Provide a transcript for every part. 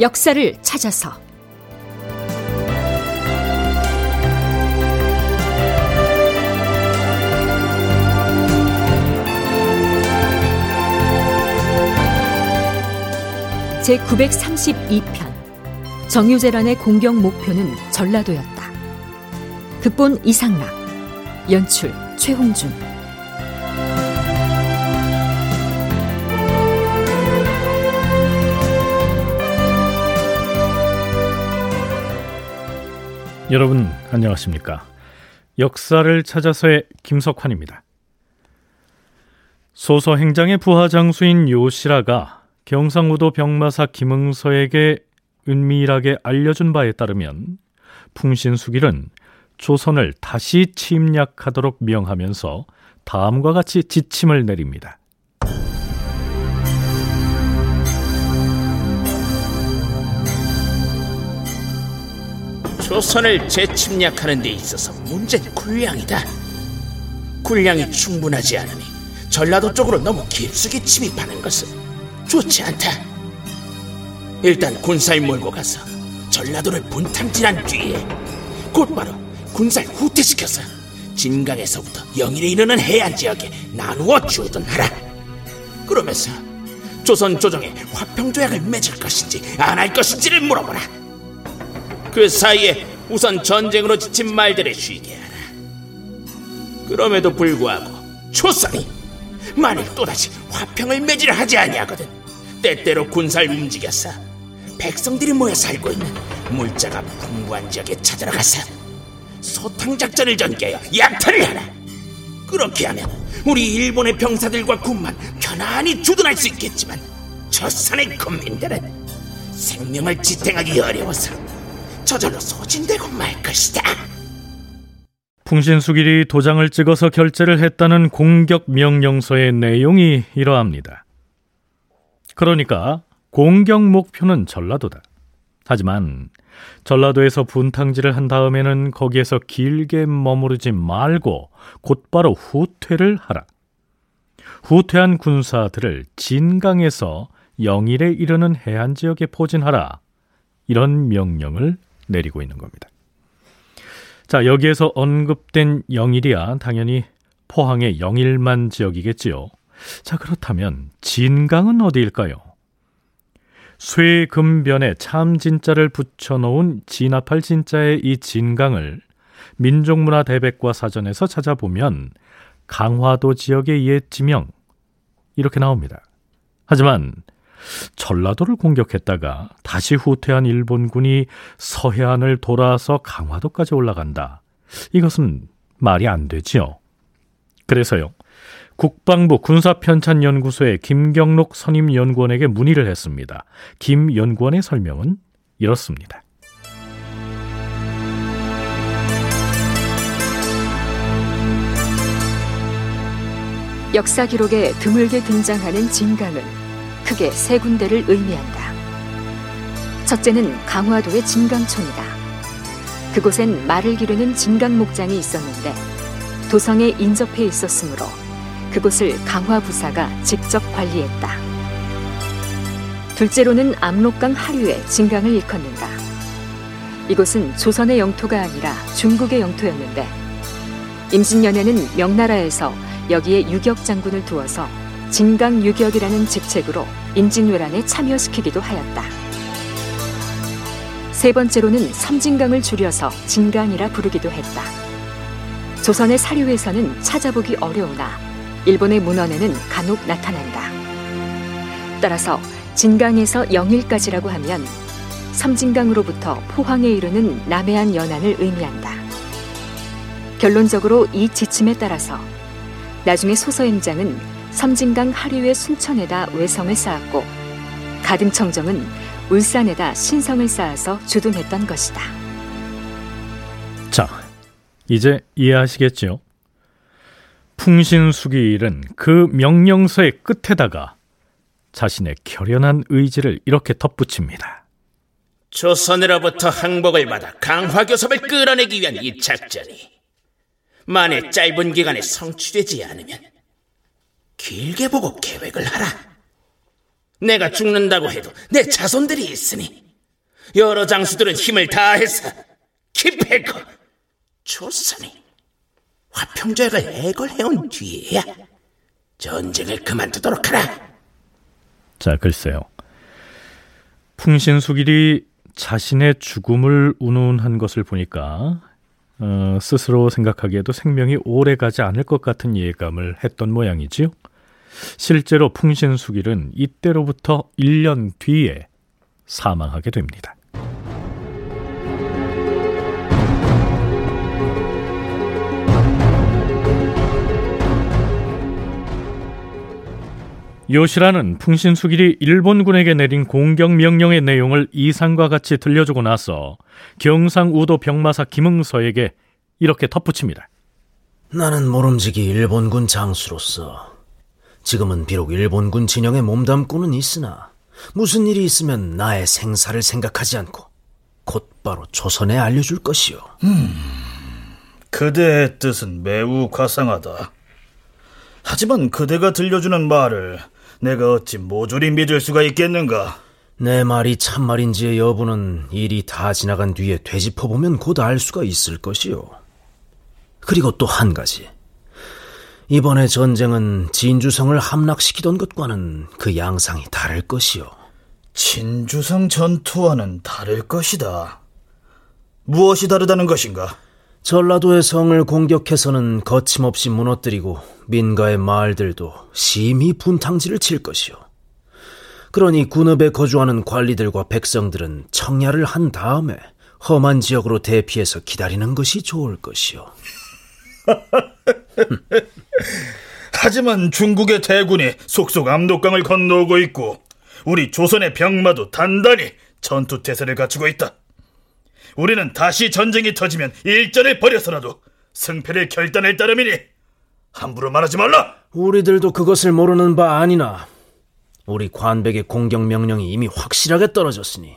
역사를 찾아서 제 932편 정유재란의 공격 목표는 전라도였다. 극본 이상락 연출 최홍준 여러분 안녕하십니까? 역사를 찾아서의 김석환입니다. 소서 행장의 부하 장수인 요시라가 경상우도 병마사 김응서에게 은밀하게 알려준 바에 따르면 풍신수길은 조선을 다시 침략하도록 명하면서 다음과 같이 지침을 내립니다. 조선을 재침략하는 데 있어서 문제는 군량이다. 군량이 충분하지 않으니 전라도 쪽으로 너무 깊숙이 침입하는 것은 좋지 않다. 일단 군사를 몰고 가서 전라도를 분탕질한 뒤에 곧바로 군사를 후퇴시켜서 진강에서부터 영일에 이르는 해안 지역에 나누어 주둔하라. 그러면서 조선 조정에 화평 조약을 맺을 것인지 안 할 것인지를 물어보라. 그 사이에 우선 전쟁으로 지친 말들을 쉬게 하라. 그럼에도 불구하고 조선이 만일 또다시 화평을 맺으려 하지 아니하거든 때때로 군사를 움직였어 백성들이 모여 살고 있는 물자가 풍부한 지역에 찾아가서 소탕 작전을 전개하여 약탈을 하라. 그렇게 하면 우리 일본의 병사들과 군만 편안히 주둔할 수 있겠지만 저 산의 군민들은 생명을 지탱하기 어려워서 저절로 소진되고 말 것이다. 풍신수길이 도장을 찍어서 결재를 했다는 공격 명령서의 내용이 이러합니다. 그러니까 공격 목표는 전라도다. 하지만 전라도에서 분탕질을 한 다음에는 거기에서 길게 머무르지 말고 곧바로 후퇴를 하라. 후퇴한 군사들을 진강에서 영일에 이르는 해안 지역에 포진하라. 이런 명령을 내리고 있는 겁니다. 자, 여기에서 언급된 영일이야 당연히 포항의 영일만 지역이겠지요. 자, 그렇다면 진강은 어디일까요? 쇠금변에 참진자를 붙여놓은 진압할 진자의 이 진강을 민족문화 대백과 사전에서 찾아보면 강화도 지역의 옛 지명 이렇게 나옵니다. 하지만 전라도를 공격했다가 다시 후퇴한 일본군이 서해안을 돌아서 강화도까지 올라간다. 이것은 말이 안 되지요. 그래서요. 국방부 군사편찬연구소의 김경록 선임연구원에게 문의를 했습니다. 김 연구원의 설명은 이렇습니다. 역사 기록에 드물게 등장하는 진강은 크게 세 군데를 의미한다. 첫째는 강화도의 진강촌이다. 그곳엔 말을 기르는 진강 목장이 있었는데 도성에 인접해 있었으므로 그곳을 강화부사가 직접 관리했다. 둘째로는 압록강 하류에 진강을 일컫는다. 이곳은 조선의 영토가 아니라 중국의 영토였는데 임진년에는 명나라에서 여기에 유격 장군을 두어서 진강 유격이라는 직책으로 임진왜란에 참여시키기도 하였다. 세 번째로는 섬진강을 줄여서 진강이라 부르기도 했다. 조선의 사료에서는 찾아보기 어려우나 일본의 문헌에는 간혹 나타난다. 따라서 진강에서 영일까지라고 하면 섬진강으로부터 포항에 이르는 남해안 연안을 의미한다. 결론적으로 이 지침에 따라서 나중에 소서임장은 섬진강 하류의 순천에다 외성을 쌓았고 가등청정은 울산에다 신성을 쌓아서 주둔했던 것이다. 자, 이제 이해하시겠죠? 풍신수길은 그 명령서의 끝에다가 자신의 결연한 의지를 이렇게 덧붙입니다. 조선으로부터 항복을 받아 강화교섭을 끌어내기 위한 이 작전이 만에 짧은 기간에 성취되지 않으면 길게 보고 계획을 하라. 내가 죽는다고 해도 내 자손들이 있으니 여러 장수들은 힘을 다해서 기필코 조선이 화평제를 해걸해온 뒤에야 전쟁을 그만두도록 하라. 자, 글쎄요. 풍신수길이 자신의 죽음을 운운한 것을 보니까 어, 스스로 생각하기에도 생명이 오래 가지 않을 것 같은 예감을 했던 모양이지요. 실제로 풍신수길은 이때로부터 1년 뒤에 사망하게 됩니다. 요시라는 풍신수길이 일본군에게 내린 공격 명령의 내용을 이상과 같이 들려주고 나서 경상우도 병마사 김응서에게 이렇게 덧붙입니다. 나는 모름지기 일본군 장수로서 지금은 비록 일본군 진영에 몸담고는 있으나 무슨 일이 있으면 나의 생사를 생각하지 않고 곧바로 조선에 알려줄 것이오. 음, 그대의 뜻은 매우 과상하다. 하지만 그대가 들려주는 말을 내가 어찌 모조리 믿을 수가 있겠는가? 내 말이 참말인지의 여부는 일이 다 지나간 뒤에 되짚어보면 곧 알 수가 있을 것이요. 그리고 또 한 가지. 이번의 전쟁은 진주성을 함락시키던 것과는 그 양상이 다를 것이요. 진주성 전투와는 다를 것이다. 무엇이 다르다는 것인가? 전라도의 성을 공격해서는 거침없이 무너뜨리고 민가의 마을들도 심히 분탕질을 칠 것이요. 그러니 군읍에 거주하는 관리들과 백성들은 청야를 한 다음에 험한 지역으로 대피해서 기다리는 것이 좋을 것이요. 하지만 중국의 대군이 속속 압록강을 건너오고 있고 우리 조선의 병마도 단단히 전투 태세를 갖추고 있다. 우리는 다시 전쟁이 터지면 일전을 버려서라도 승패를 결단할 따름이니 함부로 말하지 말라. 우리들도 그것을 모르는 바 아니나 우리 관백의 공격 명령이 이미 확실하게 떨어졌으니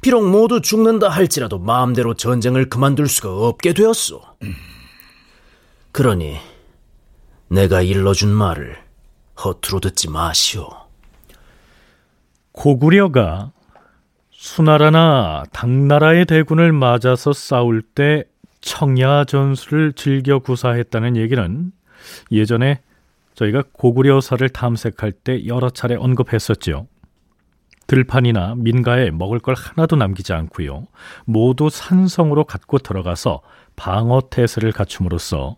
비록 모두 죽는다 할지라도 마음대로 전쟁을 그만둘 수가 없게 되었소. 그러니 내가 일러준 말을 허투루 듣지 마시오. 고구려가 수나라나 당나라의 대군을 맞아서 싸울 때 청야 전술을 즐겨 구사했다는 얘기는 예전에 저희가 고구려사를 탐색할 때 여러 차례 언급했었죠. 들판이나 민가에 먹을 걸 하나도 남기지 않고요. 모두 산성으로 갖고 들어가서 방어 태세를 갖춤으로써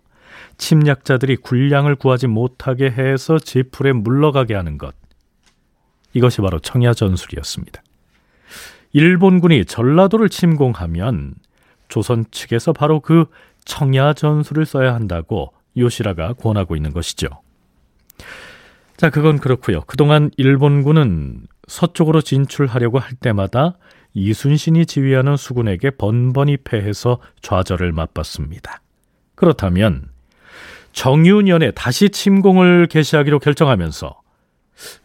침략자들이 군량을 구하지 못하게 해서 제풀에 물러가게 하는 것. 이것이 바로 청야 전술이었습니다. 일본군이 전라도를 침공하면 조선 측에서 바로 그 청야 전술을 써야 한다고 요시라가 권하고 있는 것이죠. 자, 그건 그렇고요. 그동안 일본군은 서쪽으로 진출하려고 할 때마다 이순신이 지휘하는 수군에게 번번이 패해서 좌절을 맛봤습니다. 그렇다면 정유년에 다시 침공을 개시하기로 결정하면서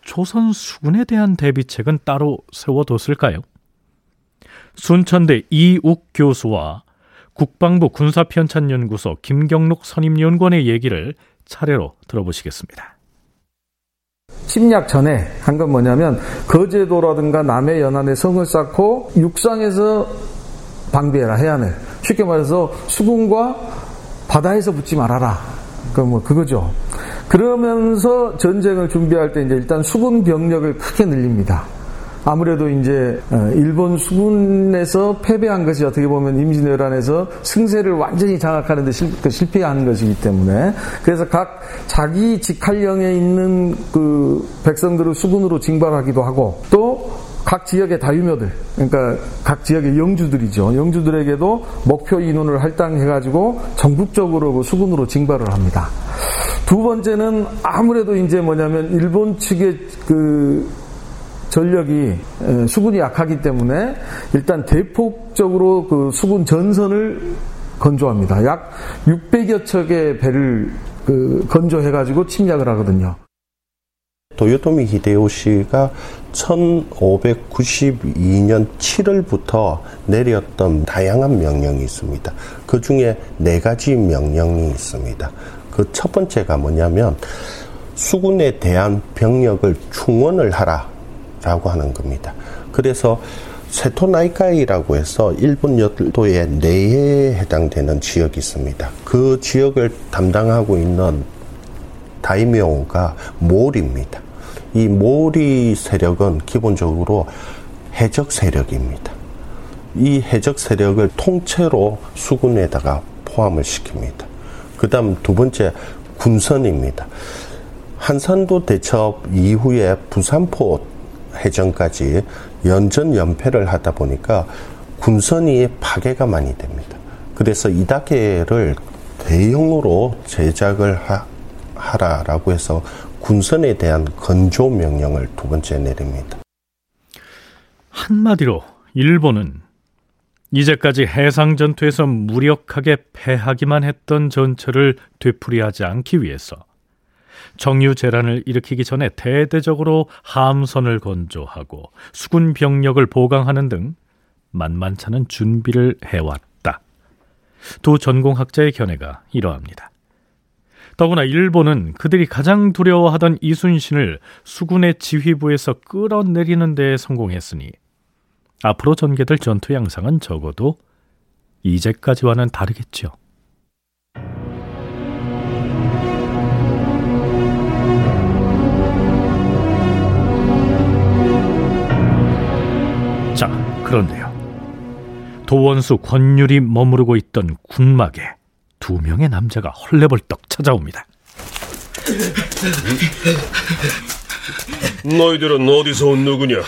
조선 수군에 대한 대비책은 따로 세워뒀을까요? 순천대 이욱 교수와 국방부 군사편찬연구소 김경록 선임연구원의 얘기를 차례로 들어보시겠습니다. 침략 전에 한 건 뭐냐면 거제도라든가 남해 연안에 성을 쌓고 육상에서 방비해라 해안을 쉽게 말해서 수군과 바다에서 붙지 말아라. 그뭐 그거죠. 그러면서 전쟁을 준비할 때 이제 일단 수군 병력을 크게 늘립니다. 아무래도 이제 어, 일본 수군에서 패배한 것이 어떻게 보면 임진왜란에서 승세를 완전히 장악하는데 그 실패한 것이기 때문에 그래서 각 자기 직할령에 있는 그 백성들을 수군으로 징발하기도 하고 또 각 지역의 다유묘들, 그러니까 각 지역의 영주들이죠. 영주들에게도 목표 인원을 할당해가지고 전국적으로 그 수군으로 징발을 합니다. 두 번째는 아무래도 이제 뭐냐면 일본 측의 그 전력이 수군이 약하기 때문에 일단 대폭적으로 그 수군 전선을 건조합니다. 약 600여 척의 배를 그 건조해가지고 침략을 하거든요. 도요토미 히데요시가 1592년 7월부터 내렸던 다양한 명령이 있습니다. 그 중에 네 가지 명령이 있습니다. 그 첫 번째가 뭐냐면 수군에 대한 병력을 충원을 하라. 라고 하는 겁니다. 그래서 세토나이카이라고 해서 일본 열도의 내에 해당되는 지역이 있습니다. 그 지역을 담당하고 있는 다이묘가 몰입니다. 이 몰이 세력은 기본적으로 해적 세력입니다. 이 해적 세력을 통째로 수군에다가 포함을 시킵니다. 그 다음 두 번째 군선입니다. 한산도 대첩 이후에 부산포 해전까지 연전 연패를 하다 보니까 군선이 파괴가 많이 됩니다. 그래서 이다케를 대형으로 제작을 하, 하라라고 해서 군선에 대한 건조 명령을 두 번째 내립니다. 한마디로 일본은 이제까지 해상 전투에서 무력하게 패하기만 했던 전철을 되풀이하지 않기 위해서 정유 재란을 일으키기 전에 대대적으로 함선을 건조하고 수군 병력을 보강하는 등 만만찮은 준비를 해왔다. 두 전공학자의 견해가 이러합니다. 더구나 일본은 그들이 가장 두려워하던 이순신을 수군의 지휘부에서 끌어내리는 데 성공했으니 앞으로 전개될 전투 양상은 적어도 이제까지와는 다르겠죠. 자, 그런데요. 도원수 권율이 머무르고 있던 군막에 두 명의 남자가 헐레벌떡 찾아옵니다. 너희들은 어디서 온 누구냐?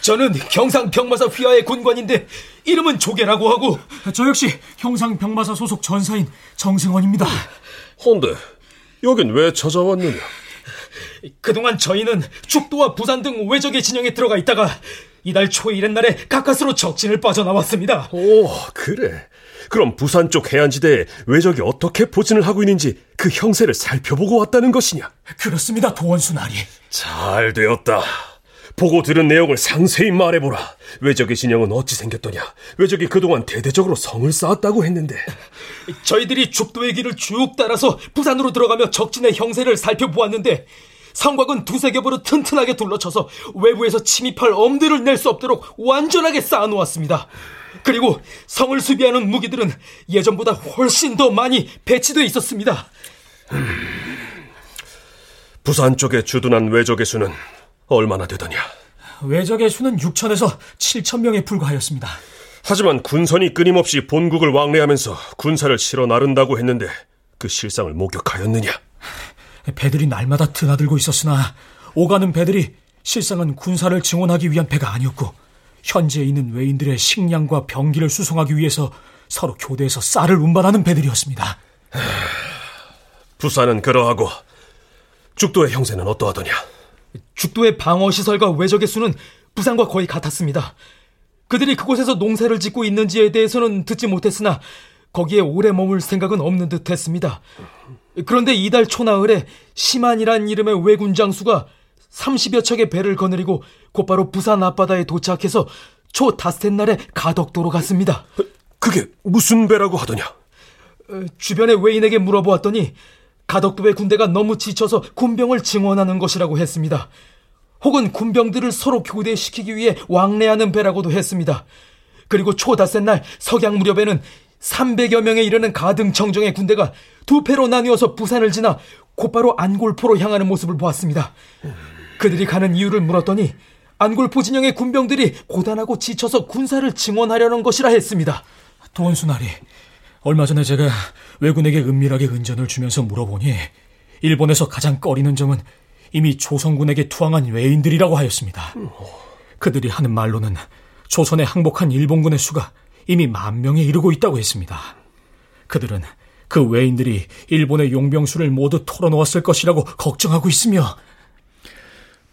저는 경상병마사 휘하의 군관인데 이름은 조계라고 하고 저 역시 형상병마사 소속 전사인 정승원입니다. 헌데 여긴 왜 찾아왔느냐? 그동안 저희는 죽도와 부산 등 외적의 진영에 들어가 있다가 이달 초 이른 날에 가까스로 적진을 빠져나왔습니다. 오, 그래. 그럼 부산 쪽 해안지대에 외적이 어떻게 포진을 하고 있는지 그 형세를 살펴보고 왔다는 것이냐? 그렇습니다, 도원수 나리. 잘 되었다. 보고 들은 내용을 상세히 말해보라. 외적의 진영은 어찌 생겼더냐? 외적이 그동안 대대적으로 성을 쌓았다고 했는데. 저희들이 죽도의 길을 쭉 따라서 부산으로 들어가며 적진의 형세를 살펴보았는데 성곽은 두세 겹으로 튼튼하게 둘러쳐서 외부에서 침입할 엄두를 낼 수 없도록 완전하게 쌓아놓았습니다. 그리고 성을 수비하는 무기들은 예전보다 훨씬 더 많이 배치되어 있었습니다. 음, 부산 쪽에 주둔한 외적의 수는 얼마나 되더냐? 외적의 수는 6천에서 7천 명에 불과하였습니다. 하지만 군선이 끊임없이 본국을 왕래하면서 군사를 실어 나른다고 했는데 그 실상을 목격하였느냐? 배들이 날마다 드나들고 있었으나 오가는 배들이 실상은 군사를 증원하기 위한 배가 아니었고 현지에 있는 외인들의 식량과 병기를 수송하기 위해서 서로 교대에서 쌀을 운반하는 배들이었습니다. 부산은 그러하고 죽도의 형세는 어떠하더냐? 죽도의 방어 시설과 외적의 수는 부산과 거의 같았습니다. 그들이 그곳에서 농사를 짓고 있는지에 대해서는 듣지 못했으나 거기에 오래 머물 생각은 없는 듯 했습니다. 그런데 이달 초나흘에 시만이란 이름의 왜군 장수가 30여 척의 배를 거느리고 곧바로 부산 앞바다에 도착해서 초 닷새 날에 가덕도로 갔습니다. 그게 무슨 배라고 하더냐? 어, 주변의 외인에게 물어보았더니 가덕도의 군대가 너무 지쳐서 군병을 증원하는 것이라고 했습니다. 혹은 군병들을 서로 교대시키기 위해 왕래하는 배라고도 했습니다. 그리고 초닷새 날 석양 무렵에는 300여 명에 이르는 가등 청정의 군대가 두 패로 나뉘어서 부산을 지나 곧바로 안골포로 향하는 모습을 보았습니다. 그들이 가는 이유를 물었더니 안골포 진영의 군병들이 고단하고 지쳐서 군사를 증원하려는 것이라 했습니다. 도원수나리, 얼마 전에 제가 왜군에게 은밀하게 은전을 주면서 물어보니 일본에서 가장 꺼리는 점은 이미 조선군에게 투항한 외인들이라고 하였습니다. 그들이 하는 말로는 조선에 항복한 일본군의 수가 이미 만 명에 이르고 있다고 했습니다. 그들은 그 외인들이 일본의 용병수를 모두 털어놓았을 것이라고 걱정하고 있으며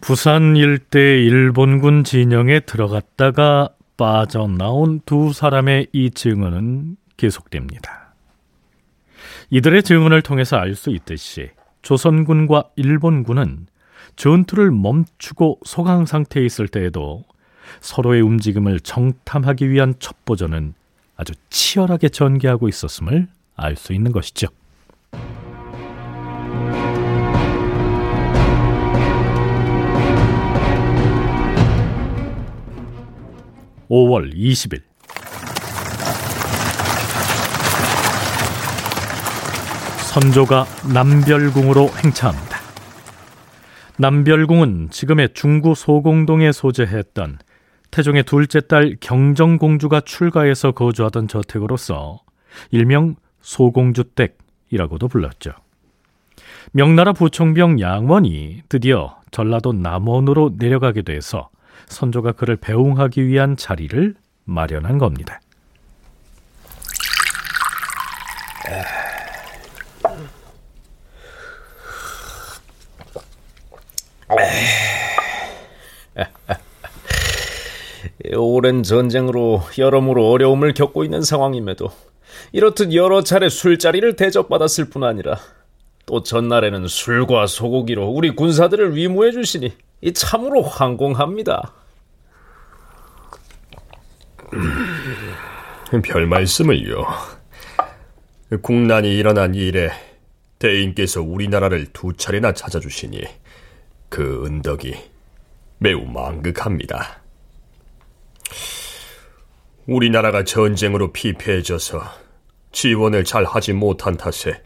부산 일대 일본군 진영에 들어갔다가 빠져나온 두 사람의 이 증언은 계속됩니다. 이들의 증언을 통해서 알 수 있듯이 조선군과 일본군은 전투를 멈추고 소강 상태에 있을 때에도 서로의 움직임을 정탐하기 위한 첩보전은 아주 치열하게 전개하고 있었음을 알 수 있는 것이죠. 5월 20일 선조가 남별궁으로 행차합니다. 남별궁은 지금의 중구 소공동에 소재했던 태종의 둘째 딸 경정공주가 출가해서 거주하던 저택으로서 일명 소공주댁이라고도 불렀죠. 명나라 부총병 양원이 드디어 전라도 남원으로 내려가게 돼서 선조가 그를 배웅하기 위한 자리를 마련한 겁니다. 오랜 전쟁으로 여러모로 어려움을 겪고 있는 상황임에도 이렇듯 여러 차례 술자리를 대접받았을 뿐 아니라 또 전날에는 술과 소고기로 우리 군사들을 위무해 주시니 이 참으로 황공합니다. 별 말씀을요. 국난이 일어난 이래 대인께서 우리나라를 두 차례나 찾아주시니 그 은덕이 매우 망극합니다. 우리나라가 전쟁으로 피폐해져서 지원을 잘 하지 못한 탓에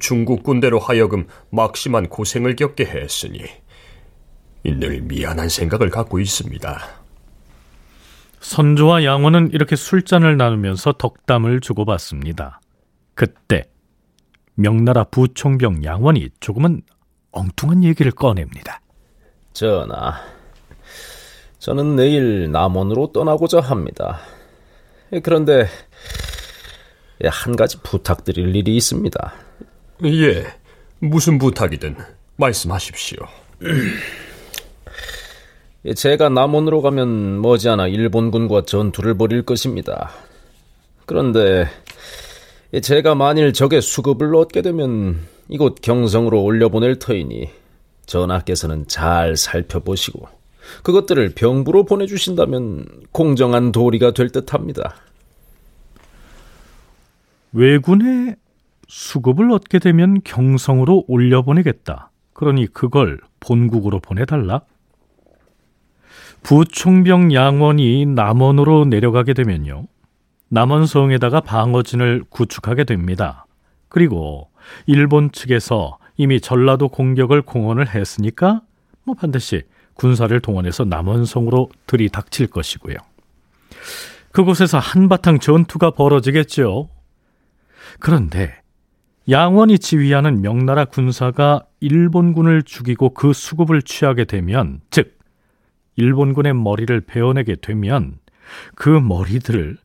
중국 군대로 하여금 막심한 고생을 겪게 했으니 늘 미안한 생각을 갖고 있습니다. 선조와 양원은 이렇게 술잔을 나누면서 덕담을 주고받습니다. 그때 명나라 부총병 양원이 조금은 엉뚱한 얘기를 꺼냅니다. 전하, 저는 내일 남원으로 떠나고자 합니다. 그런데 한 가지 부탁드릴 일이 있습니다. 예, 무슨 부탁이든 말씀하십시오. 제가 남원으로 가면 머지않아 일본군과 전투를 벌일 것입니다. 그런데 제가 만일 적의 수급을 얻게 되면 이곳 경성으로 올려보낼 터이니 전하께서는 잘 살펴보시고 그것들을 병부로 보내주신다면 공정한 도리가 될 듯합니다. 왜군의 수급을 얻게 되면 경성으로 올려보내겠다. 그러니 그걸 본국으로 보내달라. 부총병 양원이 남원으로 내려가게 되면요. 남원성에다가 방어진을 구축하게 됩니다. 그리고 일본 측에서 이미 전라도 공격을 공언을 했으니까 뭐 반드시 군사를 동원해서 남원성으로 들이닥칠 것이고요. 그곳에서 한바탕 전투가 벌어지겠죠. 그런데 양원이 지휘하는 명나라 군사가 일본군을 죽이고 그 수급을 취하게 되면, 즉, 일본군의 머리를 베어내게 되면 그 머리들을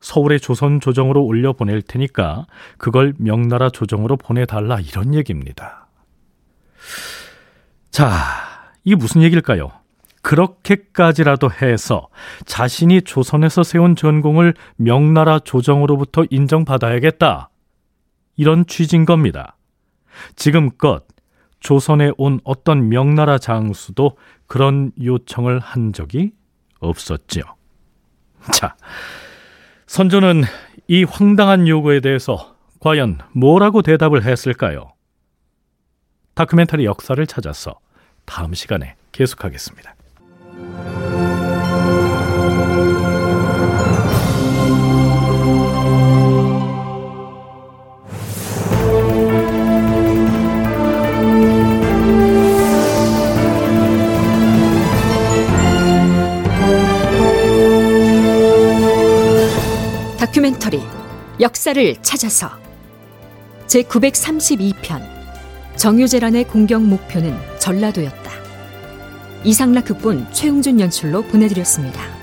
서울의 조선 조정으로 올려 보낼 테니까 그걸 명나라 조정으로 보내달라 이런 얘기입니다. 자, 이게 무슨 얘기일까요? 그렇게까지라도 해서 자신이 조선에서 세운 전공을 명나라 조정으로부터 인정받아야겠다. 이런 취지인 겁니다. 지금껏 조선에 온 어떤 명나라 장수도 그런 요청을 한 적이 없었지요. 자, 선조는 이 황당한 요구에 대해서 과연 뭐라고 대답을 했을까요? 다큐멘터리 역사를 찾아서 다음 시간에 계속하겠습니다. 다큐멘터리 역사를 찾아서 제 932편 정유재란의 공격 목표는 전라도였다. 이상락 극본 최웅준 연출로 보내드렸습니다.